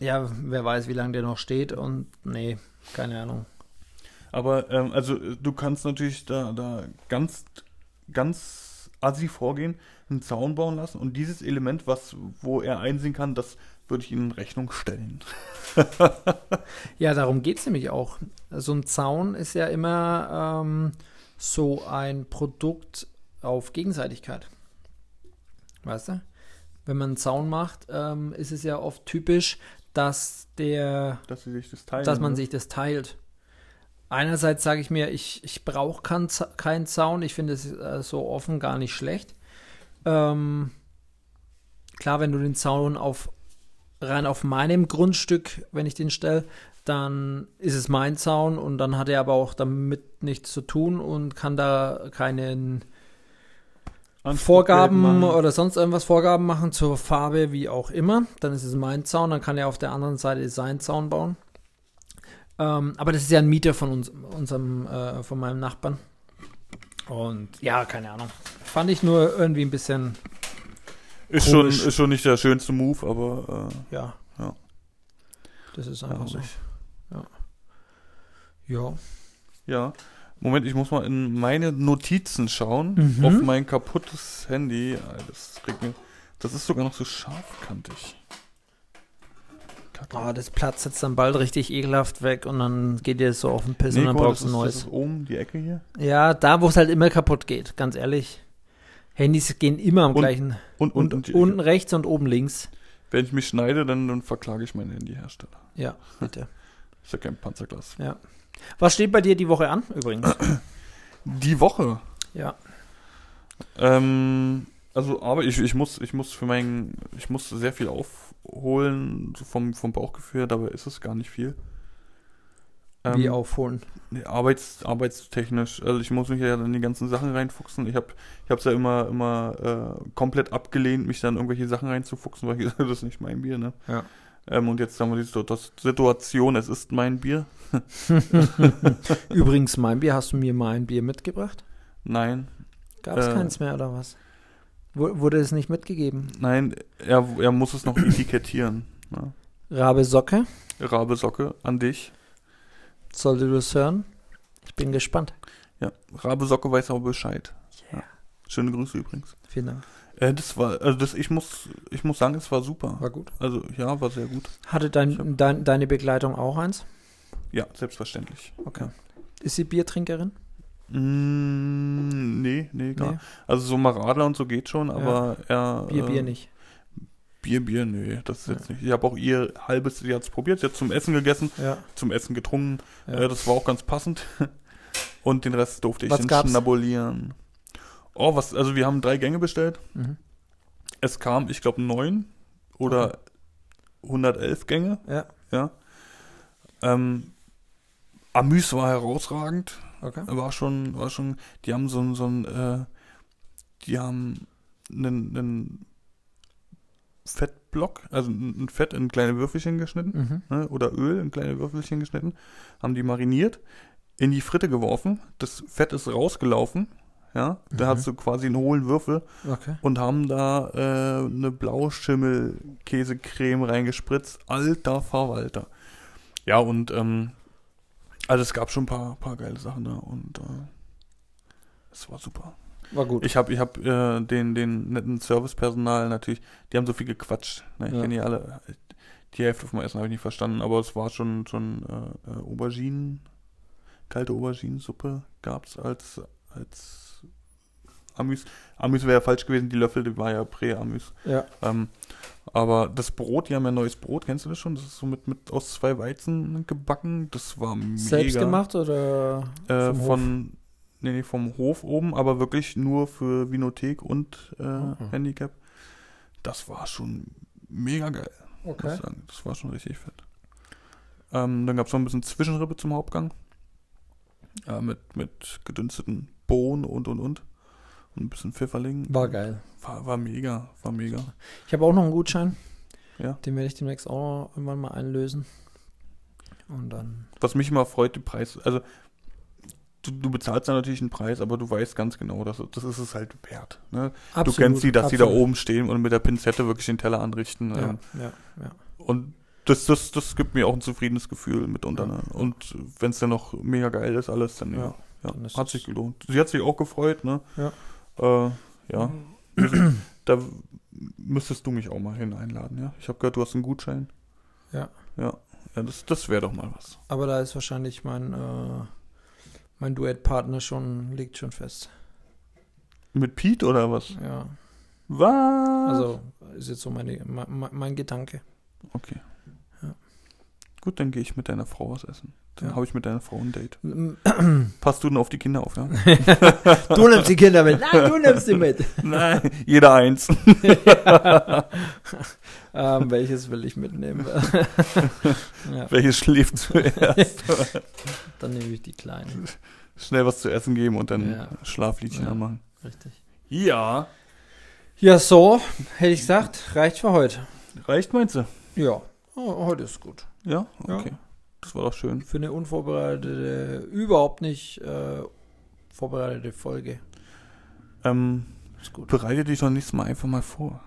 ja, wer weiß, wie lange der noch steht und nee, keine Ahnung. Aber ähm, also du kannst natürlich da, da ganz, ganz assi vorgehen, einen Zaun bauen lassen und dieses Element, was, wo er einsehen kann, das würde ich Ihnen in Rechnung stellen. ja, darum geht es nämlich auch. So ein Zaun ist ja immer ähm, so ein Produkt auf Gegenseitigkeit. Weißt du? Wenn man einen Zaun macht, ähm, ist es ja oft typisch, dass der, dass, das teilen, dass man ne? sich das teilt. Einerseits sage ich mir, ich, ich brauche keinen kein Zaun, ich finde es äh, so offen gar nicht schlecht. Ähm, klar, wenn du den Zaun auf rein auf meinem Grundstück, wenn ich den stelle, dann ist es mein Zaun und dann hat er aber auch damit nichts zu tun und kann da keinen Vorgaben oder sonst irgendwas Vorgaben machen zur Farbe, wie auch immer. Dann ist es mein Zaun, dann kann er auf der anderen Seite seinen Zaun bauen. Ähm, aber das ist ja ein Mieter von uns, unserem, äh, von meinem Nachbarn. Und ja, keine Ahnung. Fand ich nur irgendwie ein bisschen. Ist, schon, ist schon nicht der schönste Move, aber. Äh, ja. ja. Das ist einfach ja, so. Ja. Ja. Ja. Moment, ich muss mal in meine Notizen schauen. Mhm. Auf mein kaputtes Handy. Das, das ist sogar noch so scharfkantig. Oh, das platzt jetzt dann bald richtig ekelhaft weg und dann geht dir so auf den Piss nee, und dann brauchst du ein neues. Das ist oben die Ecke hier? Ja, da wo es halt immer kaputt geht, ganz ehrlich. Handys gehen immer am und, gleichen. Und, und, und, unten rechts und oben links. Wenn ich mich schneide, dann, dann verklage ich meinen Handyhersteller. Ja, bitte. ist ja kein Panzerglas. Ja. Was steht bei dir die Woche an, übrigens? Die Woche? Ja. Ähm, also, aber ich, ich muss, ich muss für meinen, ich muss sehr viel aufholen, vom, vom Bauchgefühl, dabei ist es gar nicht viel. Wie Ähm, aufholen? Nee, Arbeits, arbeitstechnisch. Also ich muss mich ja dann in die ganzen Sachen reinfuchsen. Ich habe ich hab's ja immer, immer äh, komplett abgelehnt, mich dann irgendwelche Sachen reinzufuchsen, weil ich gesagt das ist nicht mein Bier, ne? Ja. Ähm, und jetzt haben wir die Situation, es ist mein Bier. Übrigens, mein Bier, hast du mir mal ein Bier mitgebracht? Nein, Gab es Äh. keins mehr oder was? Wurde es nicht mitgegeben? nein, er, er muss es noch etikettieren. Ne? Rabe Socke, Rabe Socke an dich. sollte du es hören? Ich bin gespannt. Ja, Rabe Socke weiß aber Bescheid. Ja. Schöne Grüße übrigens. Vielen Dank. Äh, das war, also das, ich muss, ich muss sagen, es war super. War gut. Also ja, war sehr gut. Hatte dein, hab- dein, deine Begleitung auch eins? Ja, selbstverständlich. Okay. Ist sie Biertrinkerin? Mm, nee, nee, gar Nee. Also so Maradler und so geht schon, aber er. Bier, äh, Bier nicht. Bier, Bier, nee, das ist Ja. jetzt nicht. Ich habe auch ihr halbes, es probiert, sie hat zum Essen gegessen, Ja. zum Essen getrunken. ja. Äh, das war auch ganz passend. Und den Rest durfte ich dann schnabulieren. Oh, was, also wir haben drei Gänge bestellt. Mhm. Es kam, ich glaube, neun oder 111 Gänge, Ja. ja. Ähm, Amüs war herausragend. Okay. war schon, war schon, die haben so ein, so ein, äh, die haben einen, einen Fettblock, also ein Fett in kleine Würfelchen geschnitten, Mhm. ne, oder Öl in kleine Würfelchen geschnitten, haben die mariniert, in die Fritte geworfen, das Fett ist rausgelaufen, ja, da Mhm. hast du quasi einen hohlen Würfel Okay. und haben da äh, eine Blauschimmel-Käsecreme reingespritzt, alter Verwalter. Ja, und ähm, also es gab schon ein paar, paar geile Sachen da und äh, es war super. War gut. Ich habe ich hab, äh, den, den netten Servicepersonal natürlich, die haben so viel gequatscht. Ne? Ich Ja. kenne die alle. Die Hälfte vom Essen habe ich nicht verstanden, aber es war schon, schon äh, äh, Auberginen, kalte Auberginensuppe gab es als, als Amüs. Amüs wäre falsch gewesen, die Löffel, die war ja Prä-Amüs. ja. Ähm, aber das Brot, die haben ja neues Brot, kennst du das schon? Das ist so mit, mit aus zwei Weizen gebacken. Das war mega. Selbst gemacht oder Äh, vom Hof? von, nee, nee, vom Hof oben, aber wirklich nur für Vinothek und äh, Mhm. Handicap. Das war schon mega geil, muss Okay. ich sagen. Das war schon richtig fett. Ähm, dann gab es noch ein bisschen Zwischenrippe zum Hauptgang. Ja, mit, mit gedünsteten Bohnen und und und. Ein bisschen Pfifferling. War geil. War, war mega, war mega. Ich habe auch noch einen Gutschein. Ja. Den werde ich demnächst auch irgendwann mal einlösen. Und dann. Was mich immer freut, die Preis, also du, du bezahlst da natürlich einen Preis, aber du weißt ganz genau, dass, das ist es halt wert. Ne? du kennst sie, dass sie da absolut. oben stehen und mit der Pinzette wirklich den Teller anrichten. Ja, ähm, ja, ja. Und das, das, das gibt mir auch ein zufriedenes Gefühl mitunter. Ne? Und wenn es dann noch mega geil ist, alles, dann ja, Ja, dann hat sich gelohnt. Sie hat sich auch gefreut, ne? Ja. Äh, ja. da müsstest du mich auch mal hin einladen, ja? Ich habe gehört, du hast einen Gutschein. Ja. Ja, ja das, das wäre doch mal was. Aber da ist wahrscheinlich mein, äh, mein Duettpartner schon, liegt schon fest. Mit Pete oder was? Ja. Was? Also ist jetzt so meine, mein, mein Gedanke. Okay. Gut, dann gehe ich mit deiner Frau was essen. Dann Ja. habe ich mit deiner Frau ein Date. du Passt du denn auf die Kinder auf, ja? nimmst die Kinder mit. Nein, du nimmst sie mit. Nein, jeder eins. ähm, welches will ich mitnehmen? ja, Welches schläft zuerst? dann nehme ich die kleinen. Schnell was zu essen geben und dann Ja. Schlafliedchen anmachen. Richtig. Ja. Ja, so, hätte ich gesagt, reicht für heute. Reicht, meinst du? Ja, oh, heute ist gut. Ja? Ja. Okay. Das war doch schön. Für eine unvorbereitete, überhaupt nicht äh, vorbereitete Folge. Ähm, Ist gut. bereite dich doch nächstes Mal einfach mal vor.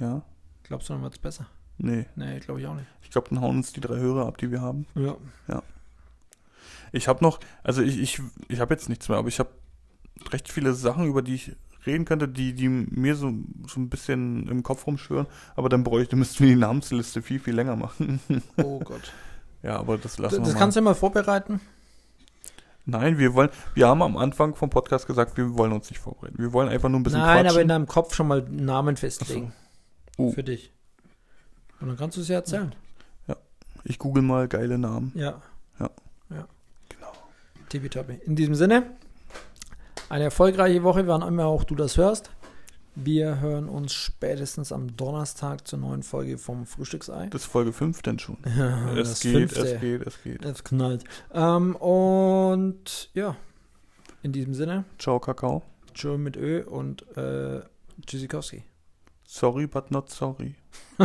Ja? Glaubst du, dann wird es besser? Nee. Nee, glaube ich auch nicht. Ich glaube, dann hauen uns die drei Hörer ab, die wir haben. Ja. Ich habe noch, also ich, ich, ich habe jetzt nichts mehr, aber ich habe recht viele Sachen, über die ich reden könnte, die, die mir so, so ein bisschen im Kopf rumschwören. Aber dann bräuchte, müssten wir die Namensliste viel, viel länger machen. Oh Gott. ja, aber das Das, lassen wir das mal. kannst du ja mal vorbereiten. Nein, wir wollen, wir haben am Anfang vom Podcast gesagt, wir wollen uns nicht vorbereiten. Wir wollen einfach nur ein bisschen Nein, quatschen. aber in deinem Kopf schon mal Namen festlegen. Oh. Für dich. Und dann kannst du es ja erzählen. ich google mal geile Namen. Ja. Ja. Ja. Genau. Tippitoppi. In diesem Sinne, eine erfolgreiche Woche, wann immer auch du das hörst. Wir hören uns spätestens am Donnerstag zur neuen Folge vom Frühstücksei. Das ist Folge 5 denn schon. Ja, es geht, fünfte. es geht, es geht. Es knallt. Ähm, und ja, in diesem Sinne, Ciao, Kakao. Tschö mit Ö und äh, Tschüssikowski. Sorry, but not sorry.